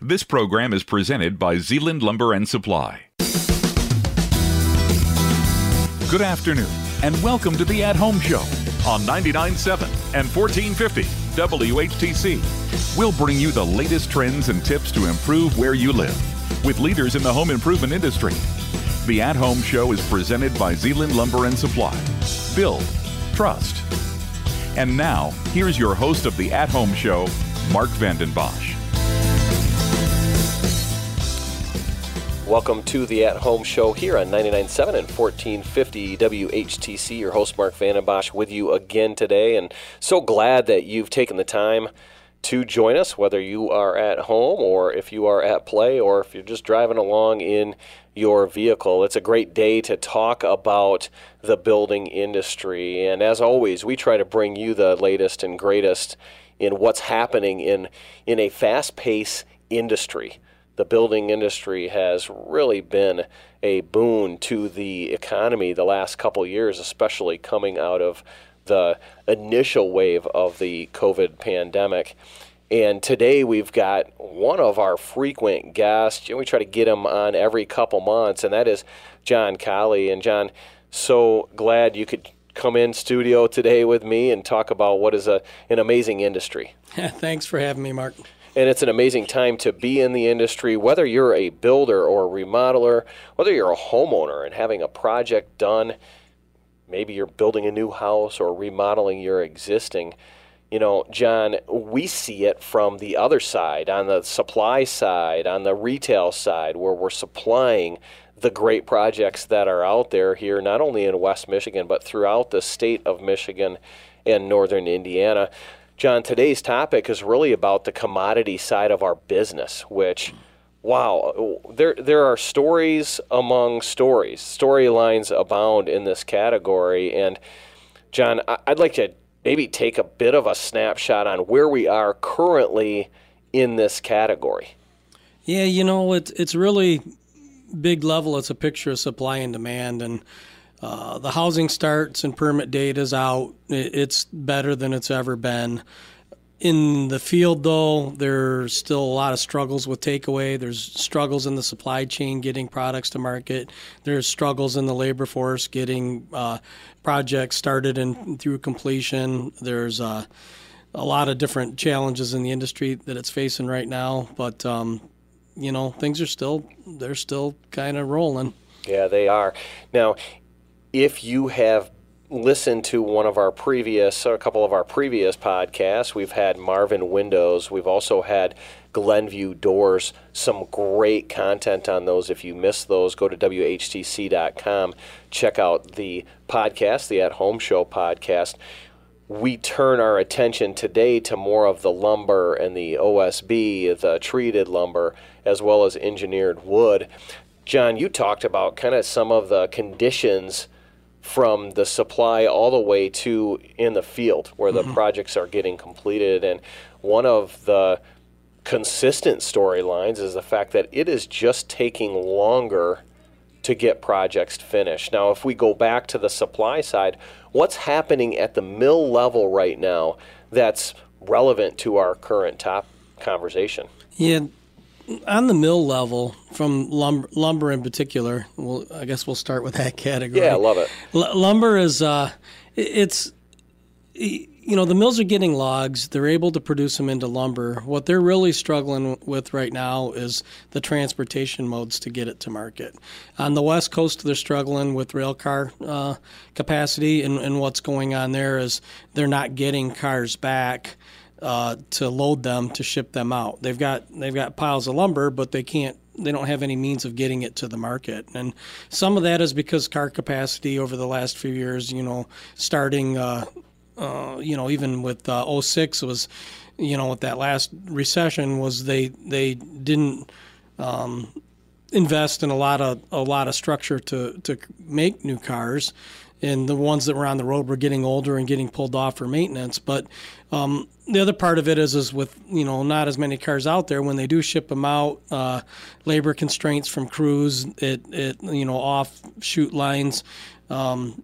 This program is presented by Zeeland Lumber and Supply. Good afternoon, and welcome to the At Home Show on 99.7 and 1450 WHTC. We'll bring you the latest trends and tips to improve where you live with leaders in the home improvement industry. The At Home Show is presented by Zeeland Lumber and Supply. Build, trust. And now, here's your host of the At Home Show, Mark Vanden Welcome to the At Home Show here on 99.7 and 1450 WHTC. Your host, Mark Vanden Bosch, with you again today. And so glad that you've taken the time to join us, whether you are at home or if you are at play or if you're just driving along in your vehicle. It's a great day to talk about the building industry. And as always, we try to bring you the latest and greatest in what's happening in, in a fast paced industry the building industry has really been a boon to the economy the last couple years, especially coming out of the initial wave of the COVID pandemic. And today we've got one of our frequent guests. We try to get him on every couple months, and that is John Colley. And John, so glad you could come in studio today with me and talk about what is a, an amazing industry. Thanks for having me, Mark and it's an amazing time to be in the industry, whether you're a builder or a remodeler, whether you're a homeowner and having a project done, maybe you're building a new house or remodeling your existing. You know, John, we see it from the other side, on the supply side, on the retail side, where we're supplying the great projects that are out there here, not only in West Michigan, but throughout the state of Michigan and northern Indiana. John, today's topic is really about the commodity side of our business, which, wow, there, there are stories among stories. Storylines abound in this category. And, John, I'd like to maybe take a bit of a snapshot on where we are currently in this category. Yeah, you know, it's, it's really big level. It's a picture of supply and demand. And, uh, the housing starts and permit data is out. It's better than it's ever been. In the field, though, there's still a lot of struggles with takeaway. There's struggles in the supply chain getting products to market. There's struggles in the labor force getting uh, projects started and through completion. There's uh, a lot of different challenges in the industry that it's facing right now. But um, you know, things are still they're still kind of rolling. Yeah, they are. Now, if you have listened to one of our previous, or a couple of our previous podcasts, we've had Marvin Windows. We've also had Glenview Doors. Some great content on those. If you missed those, go to WHTC.com. Check out the podcast, the At Home Show podcast. We turn our attention today to more of the lumber and the OSB, the treated lumber, as well as engineered wood. John, you talked about kind of some of the conditions from the supply all the way to in the field where the mm-hmm. projects are getting completed. And one of the consistent storylines is the fact that it is just taking longer to get projects finished. Now, if we go back to the supply side, what's happening at the mill level right now that's relevant to our current top conversation? Yeah, on the mill level, from lumber, lumber in particular, well, I guess we'll start with that category. Yeah, I love it. L- lumber is, uh, it's, you know, the mills are getting logs. They're able to produce them into lumber. What they're really struggling with right now is the transportation modes to get it to market. On the West Coast, they're struggling with rail car uh, capacity, and, and what's going on there is they're not getting cars back uh, to load them to ship them out. They've got they've got piles of lumber, but they can't they don't have any means of getting it to the market. And some of that is because car capacity over the last few years, you know, starting, uh, uh, you know, even with uh, 06 was, you know, with that last recession was they they didn't um, invest in a lot of a lot of structure to to make new cars and the ones that were on the road were getting older and getting pulled off for maintenance. But um, the other part of it is, is with you know not as many cars out there when they do ship them out, uh, labor constraints from crews, it, it you know offshoot lines. Um,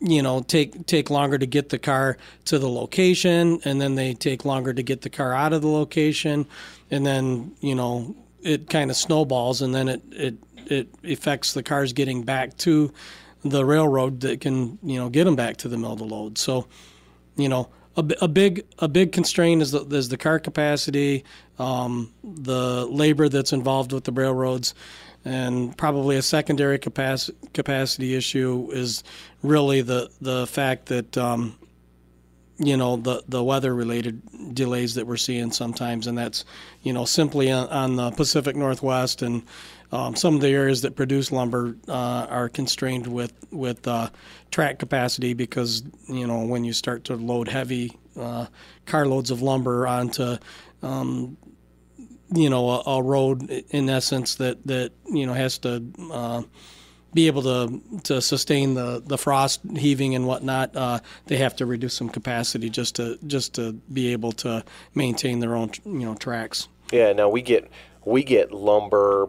you know take take longer to get the car to the location and then they take longer to get the car out of the location and then you know it kind of snowballs and then it it it affects the cars getting back to the railroad that can you know get them back to the mill to load. So you know a, a big a big constraint is the, is the car capacity um, the labor that's involved with the railroads and probably a secondary capacity capacity issue is really the the fact that um, you know the the weather related delays that we're seeing sometimes, and that's you know simply on, on the Pacific Northwest and um, some of the areas that produce lumber uh, are constrained with with uh, track capacity because you know when you start to load heavy uh, carloads of lumber onto um, you know a, a, road in essence that that you know has to uh, be able to to sustain the, the frost heaving and whatnot, uh, they have to reduce some capacity just to just to be able to maintain their own you know tracks. Yeah. Now we get we get lumber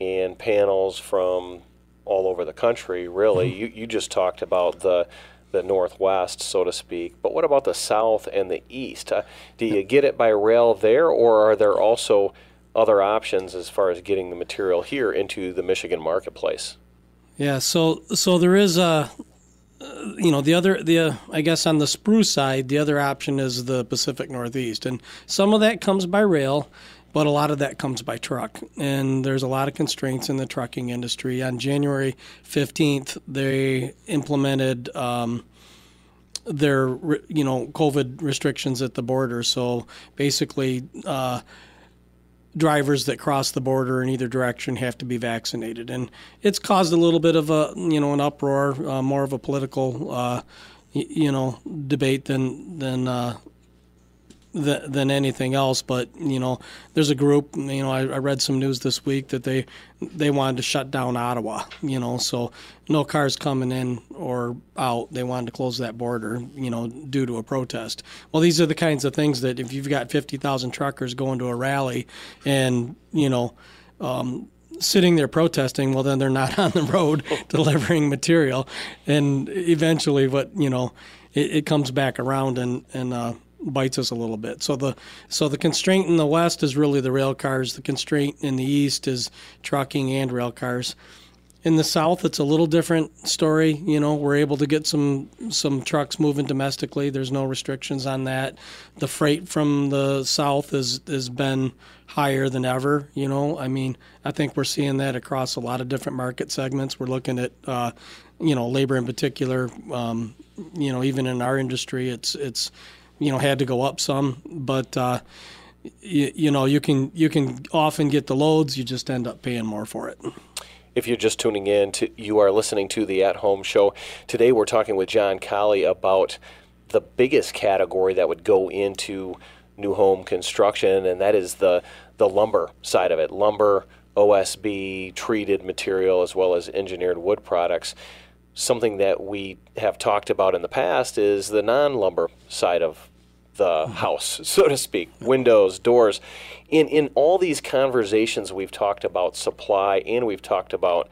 and panels from all over the country. Really, mm-hmm. you you just talked about the the northwest, so to speak. But what about the south and the east? Uh, do you get it by rail there, or are there also other options as far as getting the material here into the Michigan marketplace? Yeah, so so there is a, uh, you know, the other the uh, I guess on the spruce side, the other option is the Pacific Northeast, and some of that comes by rail but a lot of that comes by truck. And there's a lot of constraints in the trucking industry. On January 15th, they implemented um, their you know COVID restrictions at the border. So basically. Uh, drivers that cross the border in either direction have to be vaccinated, and it's caused a little bit of a you know an uproar, uh, more of a political uh, you know debate than than uh, than anything else. But you know, there's a group. You know, I, I, read some news this week that they they wanted to shut down Ottawa. You know, so no cars coming in or out. They wanted to close that border. You know, due to a protest. Well, these are the kinds of things that if you've got fifty thousand truckers going to a rally, and you know. Um, sitting there protesting, well, then they're not on the road delivering material, and eventually, what you know, it, it comes back around, and and uh, bites us a little bit. So the so the constraint in the west is really the rail cars. The constraint in the east is trucking and rail cars. In the south, it's a little different story. You know, we're able to get some some trucks moving domestically. There's no restrictions on that. The freight from the south has has been higher than ever. You know, I mean, I think we're seeing that across a lot of different market segments. We're looking at, uh, you know, labor in particular. Um, you know, even in our industry, it's it's you know had to go up some, but uh, you, you know you can you can often get the loads. You just end up paying more for it. If you're just tuning in, to, you are listening to the At Home Show. Today we're talking with John Colley about the biggest category that would go into new home construction, and that is the the lumber side of it. Lumber, OSB, treated material, as well as engineered wood products something that we have talked about in the past is the non lumber side of the house, so to speak, windows, doors. In in all these conversations, we've talked about supply and we've talked about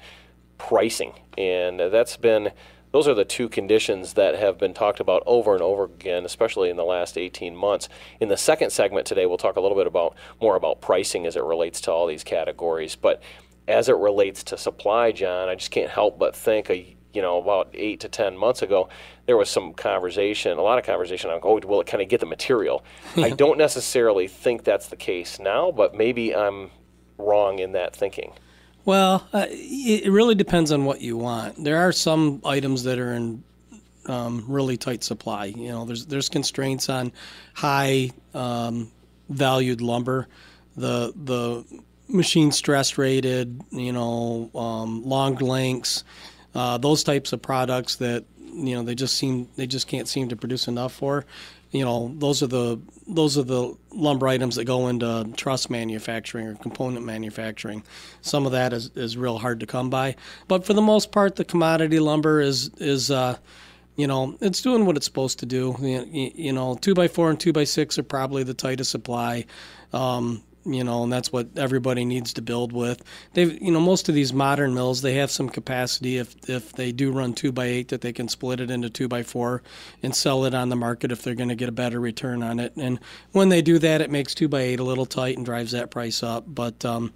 pricing, and that's been those are the two conditions that have been talked about over and over again, especially in the last 18 months. In the second segment today, we'll talk a little bit about more about pricing as it relates to all these categories, but as it relates to supply, John, I just can't help but think a you know, about eight to ten months ago, there was some conversation, a lot of conversation on, oh, will it kind of get the material? I don't necessarily think that's the case now, but maybe I'm wrong in that thinking. Well, uh, it really depends on what you want. There are some items that are in um, really tight supply. You know, there's there's constraints on high um, valued lumber. The the machine stress rated, you know, um, long lengths uh, those types of products that you know they just seem they just can't seem to produce enough for. You know, those are the those are the lumber items that go into truss manufacturing or component manufacturing. Some of that is, is real hard to come by, but for the most part, the commodity lumber is is uh, you know it's doing what it's supposed to do. You, you know, two by four and two by six are probably the tightest supply. Um, you know, and that's what everybody needs to build with. They've, you know, most of these modern mills they have some capacity if if they do run two by eight that they can split it into two by four and sell it on the market if they're going to get a better return on it. And when they do that, it makes two by eight a little tight and drives that price up. But um,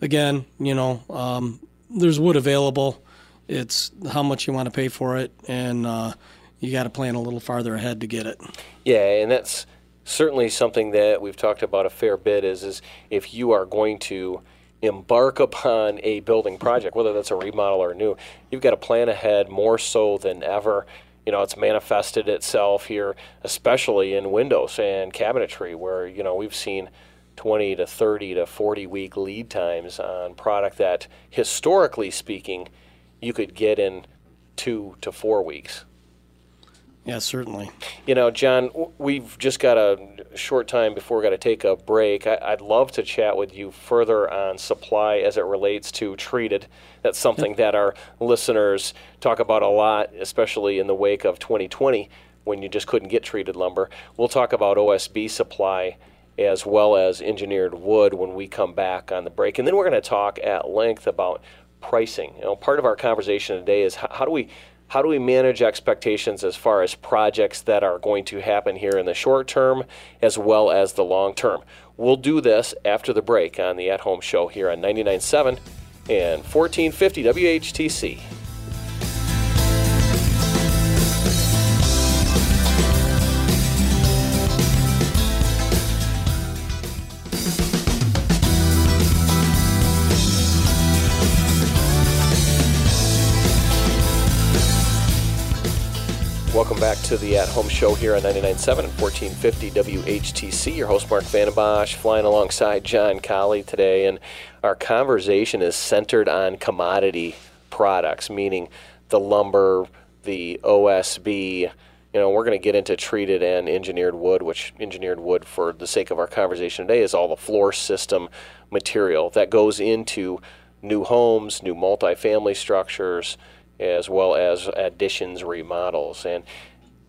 again, you know, um, there's wood available. It's how much you want to pay for it, and uh, you got to plan a little farther ahead to get it. Yeah, and that's certainly something that we've talked about a fair bit. Is is if you are going to embark upon a building project, whether that's a remodel or new, you've got to plan ahead more so than ever. You know, it's manifested itself here, especially in windows and cabinetry, where you know we've seen 20 to 30 to 40 week lead times on product that, historically speaking, you could get in two to four weeks. Yeah, certainly. You know, John, we've just got a short time before we're going to take a break. I, would love to chat with you further on supply as it relates to treated. That's something that our listeners talk about a lot, especially in the wake of 2020 when you just couldn't get treated lumber. We'll talk about OSB supply as well as engineered wood when we come back on the break. And then we're going to talk at length about pricing. You know, part of our conversation today is how, how do we how do we manage expectations as far as projects that are going to happen here in the short term as well as the long term? We'll do this after the break on the At Home Show here on 99.7 and 1450 WHTC. Back to the At Home Show here on 99.7 and 1450 WHTC. Your host, Mark Vandenbosch, flying alongside John Colley today. And our conversation is centered on commodity products, meaning the lumber, the OSB. You know, we're going to get into treated and engineered wood, which engineered wood, for the sake of our conversation today, is all the floor system material that goes into new homes, new multifamily structures as well as additions, remodels. And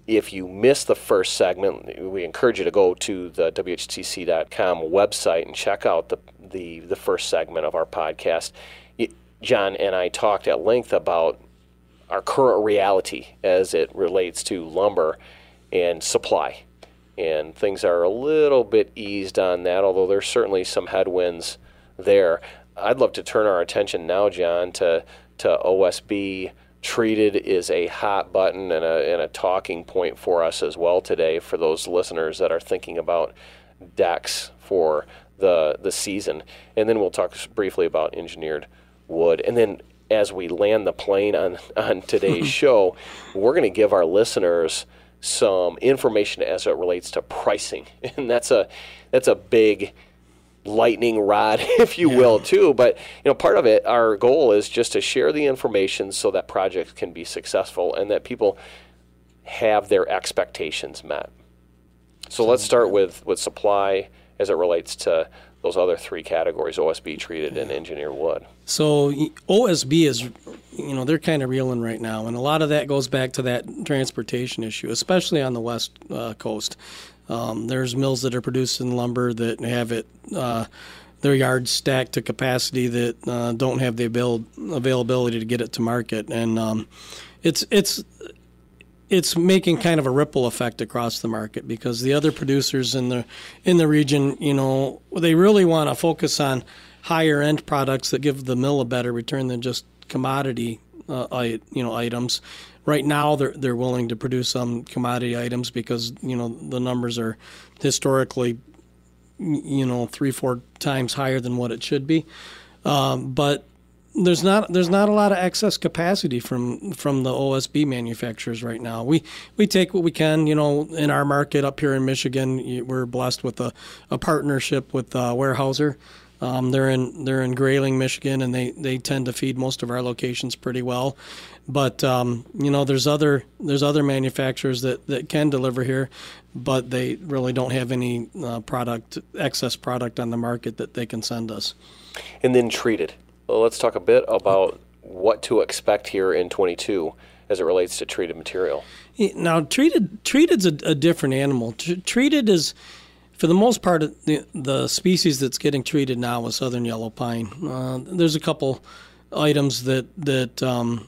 if you missed the first segment, we encourage you to go to the WHTC.com website and check out the, the, the first segment of our podcast. John and I talked at length about our current reality as it relates to lumber and supply. And things are a little bit eased on that, although there's certainly some headwinds there. I'd love to turn our attention now, John, to, to OSB treated is a hot button and a, and a talking point for us as well today for those listeners that are thinking about decks for the the season. And then we'll talk briefly about engineered wood. And then as we land the plane on, on today's show, we're going to give our listeners some information as it relates to pricing. And that's a that's a big lightning rod, if you yeah. will, too. But you know, part of it, our goal is just to share the information so that projects can be successful and that people have their expectations met. So let's start with with supply as it relates to those other three categories: OSB, treated, and engineered wood. So OSB is, you know, they're kind of reeling right now, and a lot of that goes back to that transportation issue, especially on the west uh, coast. Um, there's mills that are producing lumber that have it uh, their yards stacked to capacity that uh, don't have the avail- availability to get it to market, and um, it's it's it's making kind of a ripple effect across the market because the other producers in the in the region, you know, they really want to focus on higher end products that give the mill a better return than just commodity uh, you know items right now they're they're willing to produce some commodity items because you know the numbers are historically you know three four times higher than what it should be um, but there's not there's not a lot of excess capacity from from the OSB manufacturers right now. We we take what we can, you know, in our market up here in Michigan. We're blessed with a, a partnership with uh, Weyerhaeuser, um, they're in they're in Grayling, Michigan, and they, they tend to feed most of our locations pretty well. But um, you know, there's other there's other manufacturers that, that can deliver here, but they really don't have any uh, product excess product on the market that they can send us. And then treated. Well, let's talk a bit about what to expect here in 22 as it relates to treated material. Now, treated treated's a, a different animal. T- treated is for the most part, the, the species that's getting treated now is southern yellow pine. Uh, there's a couple items that that um,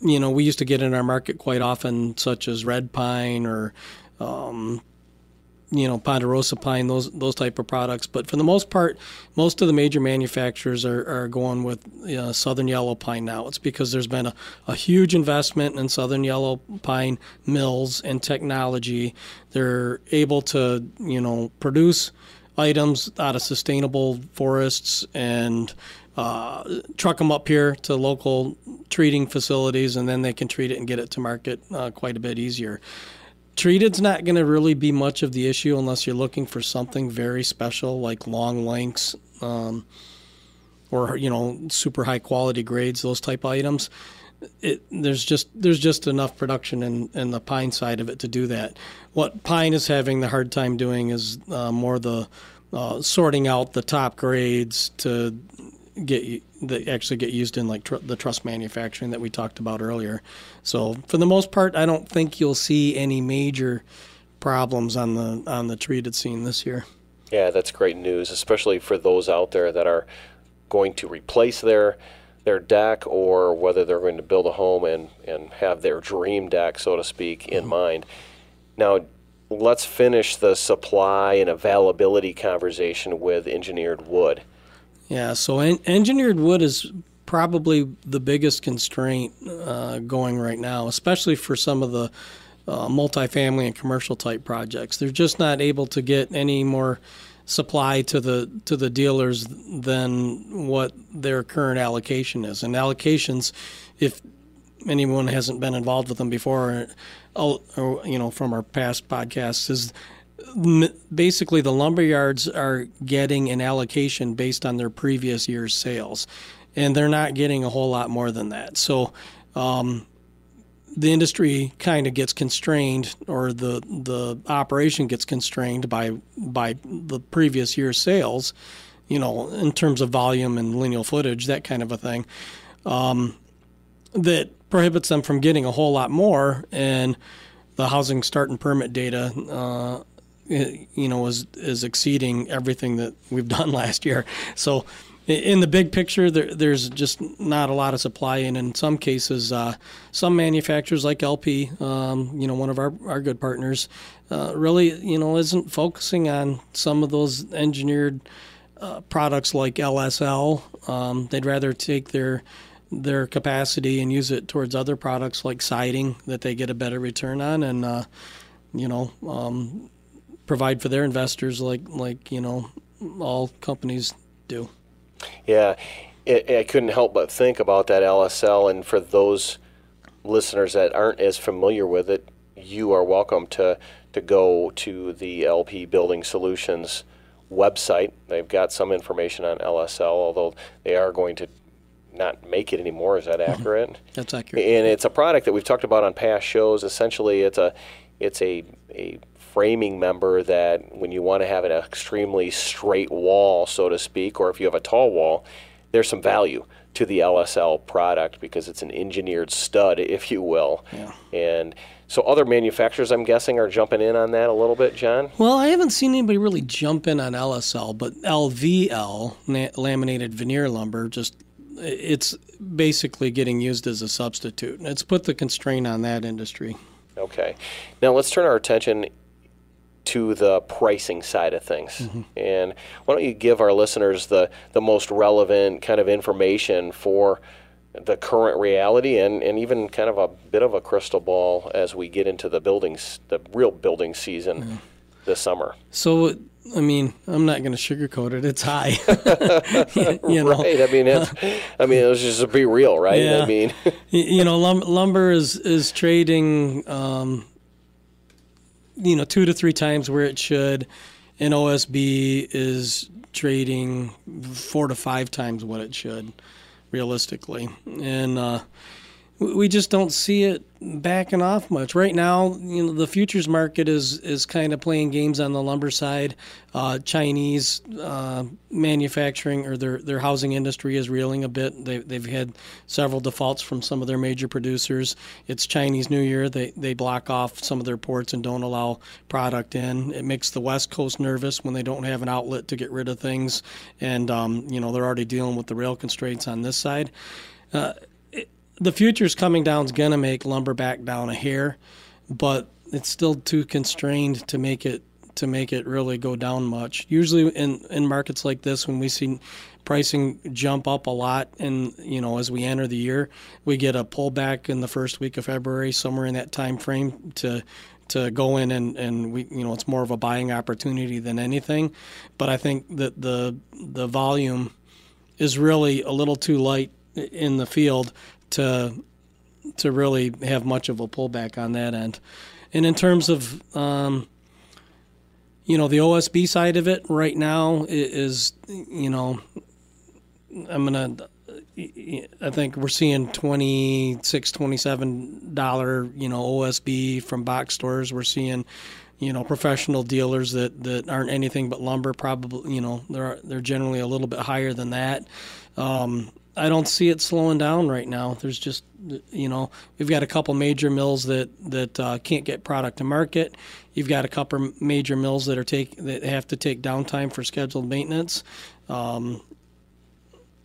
you know we used to get in our market quite often, such as red pine or um, you know ponderosa pine, those those type of products. But for the most part, most of the major manufacturers are, are going with uh, southern yellow pine now. It's because there's been a, a huge investment in southern yellow pine mills and technology. They're able to you know produce items out of sustainable forests and uh, truck them up here to local treating facilities, and then they can treat it and get it to market uh, quite a bit easier. Treated's not going to really be much of the issue unless you're looking for something very special like long lengths um, or you know super high quality grades, those type items. It, there's just there's just enough production in, in the pine side of it to do that. What pine is having the hard time doing is uh, more the uh, sorting out the top grades to get that actually get used in like tr- the truss manufacturing that we talked about earlier. So for the most part, I don't think you'll see any major problems on the on the treated scene this year. Yeah, that's great news, especially for those out there that are going to replace their their deck or whether they're going to build a home and, and have their dream deck, so to speak, in mm-hmm. mind. Now, let's finish the supply and availability conversation with engineered wood. Yeah, so en- engineered wood is probably the biggest constraint uh, going right now, especially for some of the uh, multifamily and commercial type projects. They're just not able to get any more supply to the to the dealers than what their current allocation is. And allocations, if anyone hasn't been involved with them before, or, or you know from our past podcasts, is basically the lumber yards are getting an allocation based on their previous year's sales, and they're not getting a whole lot more than that. So. Um, the industry kind of gets constrained, or the the operation gets constrained by by the previous year's sales, you know, in terms of volume and lineal footage, that kind of a thing. Um, that prohibits them from getting a whole lot more, and the housing start and permit data uh, you know, is is exceeding everything that we've done last year. So, in the big picture, there, there's just not a lot of supply, and in some cases, uh, some manufacturers like LP, um, you know, one of our, our good partners, uh, really, you know, isn't focusing on some of those engineered uh, products like LSL. Um, they'd rather take their their capacity and use it towards other products like siding that they get a better return on, and uh, you know, um, provide for their investors, like like you know all companies do. Yeah, it, I couldn't help but think about that LSL, and for those listeners that aren't as familiar with it, you are welcome to to go to the LP Building Solutions website. They've got some information on LSL, although they are going to not make it anymore. Is that accurate? That's accurate. And it's a product that we've talked about on past shows. Essentially, it's a it's a, a framing member that when you want to have an extremely straight wall, so to speak, or if you have a tall wall, there's some value to the LSL product because it's an engineered stud, if you will. Yeah. And so other manufacturers, I'm guessing, are jumping in on that a little bit, John. Well, I haven't seen anybody really jump in on LSL, but LVL, laminated veneer lumber, just it's basically getting used as a substitute. It's put the constraint on that industry. Okay. Now let's turn our attention to the pricing side of things. Mm-hmm. And why don't you give our listeners the, the most relevant kind of information for the current reality and, and even kind of a bit of a crystal ball as we get into the buildings, the real building season mm-hmm. this summer. So, I mean, I'm not going to sugarcoat it. It's high. you know? Right. I mean, it's, I mean, let's just be real, right? Yeah. I mean, you know, lumber is is trading um, you know two to three times where it should, and OSB is trading four to five times what it should, realistically. And uh, we just don't see it backing off much right now. You know, the futures market is is kind of playing games on the lumber side. Uh, Chinese uh, manufacturing or their their housing industry is reeling a bit. They they've had several defaults from some of their major producers. It's Chinese New Year. They they block off some of their ports and don't allow product in. It makes the West Coast nervous when they don't have an outlet to get rid of things, and um, you know they're already dealing with the rail constraints on this side. Uh, the future's coming down is going to make lumber back down a hair, but it's still too constrained to make it to make it really go down much. Usually in in markets like this when we see pricing jump up a lot and you know as we enter the year, we get a pullback in the first week of February somewhere in that time frame to to go in and, and we you know it's more of a buying opportunity than anything. But I think that the the volume is really a little too light in the field to to really have much of a pullback on that end. And in terms of um, you know the OSB side of it right now is you know I'm gonna I think we're seeing 26 27 dollar you know OSB from box stores we're seeing you know professional dealers that, that aren't anything but lumber probably you know they're they're generally a little bit higher than that um, I don't see it slowing down right now. There's just, you know, we've got a couple major mills that that uh, can't get product to market. You've got a couple major mills that are take that have to take downtime for scheduled maintenance. Um,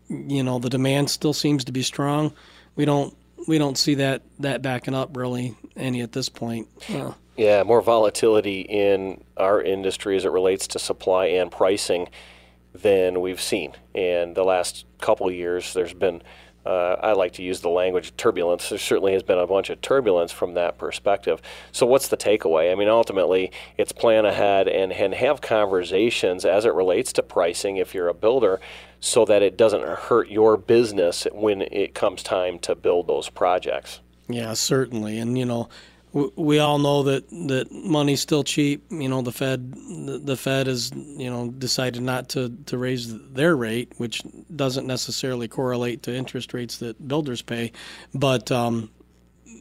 you know, the demand still seems to be strong. We don't we don't see that that backing up really any at this point. Uh, yeah, more volatility in our industry as it relates to supply and pricing than we've seen. And the last couple years, there's been, uh, I like to use the language turbulence. There certainly has been a bunch of turbulence from that perspective. So, what's the takeaway? I mean, ultimately, it's plan ahead and, and have conversations as it relates to pricing if you're a builder so that it doesn't hurt your business when it comes time to build those projects. Yeah, certainly. And, you know, we all know that that money's still cheap. You know, the Fed the Fed has you know decided not to to raise their rate, which doesn't necessarily correlate to interest rates that builders pay, but um,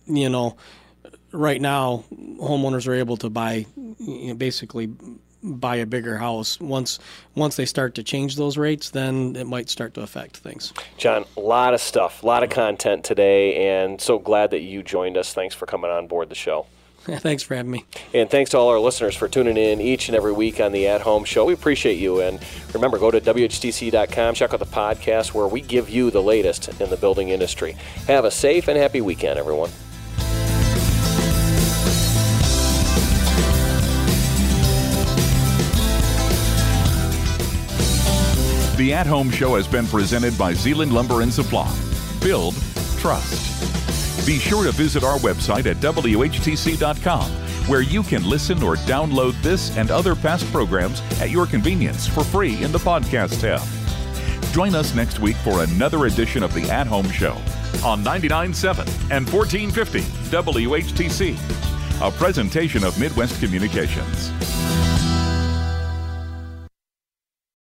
you know, right now homeowners are able to buy you know, basically buy a bigger house. Once once they start to change those rates, then it might start to affect things. John, a lot of stuff, a lot of content today, and so glad that you joined us. Thanks for coming on board the show. thanks for having me. And thanks to all our listeners for tuning in each and every week on the At Home Show. We appreciate you. And remember, go to WHTC.com, check out the podcast where we give you the latest in the building industry. Have a safe and happy weekend, everyone. The At Home Show has been presented by Zeeland Lumber and Supply. Build, trust. Be sure to visit our website at WHTC.com, where you can listen or download this and other past programs at your convenience for free in the podcast tab. Join us next week for another edition of the At Home Show on 99.7 and 1450 WHTC, a presentation of Midwest Communications.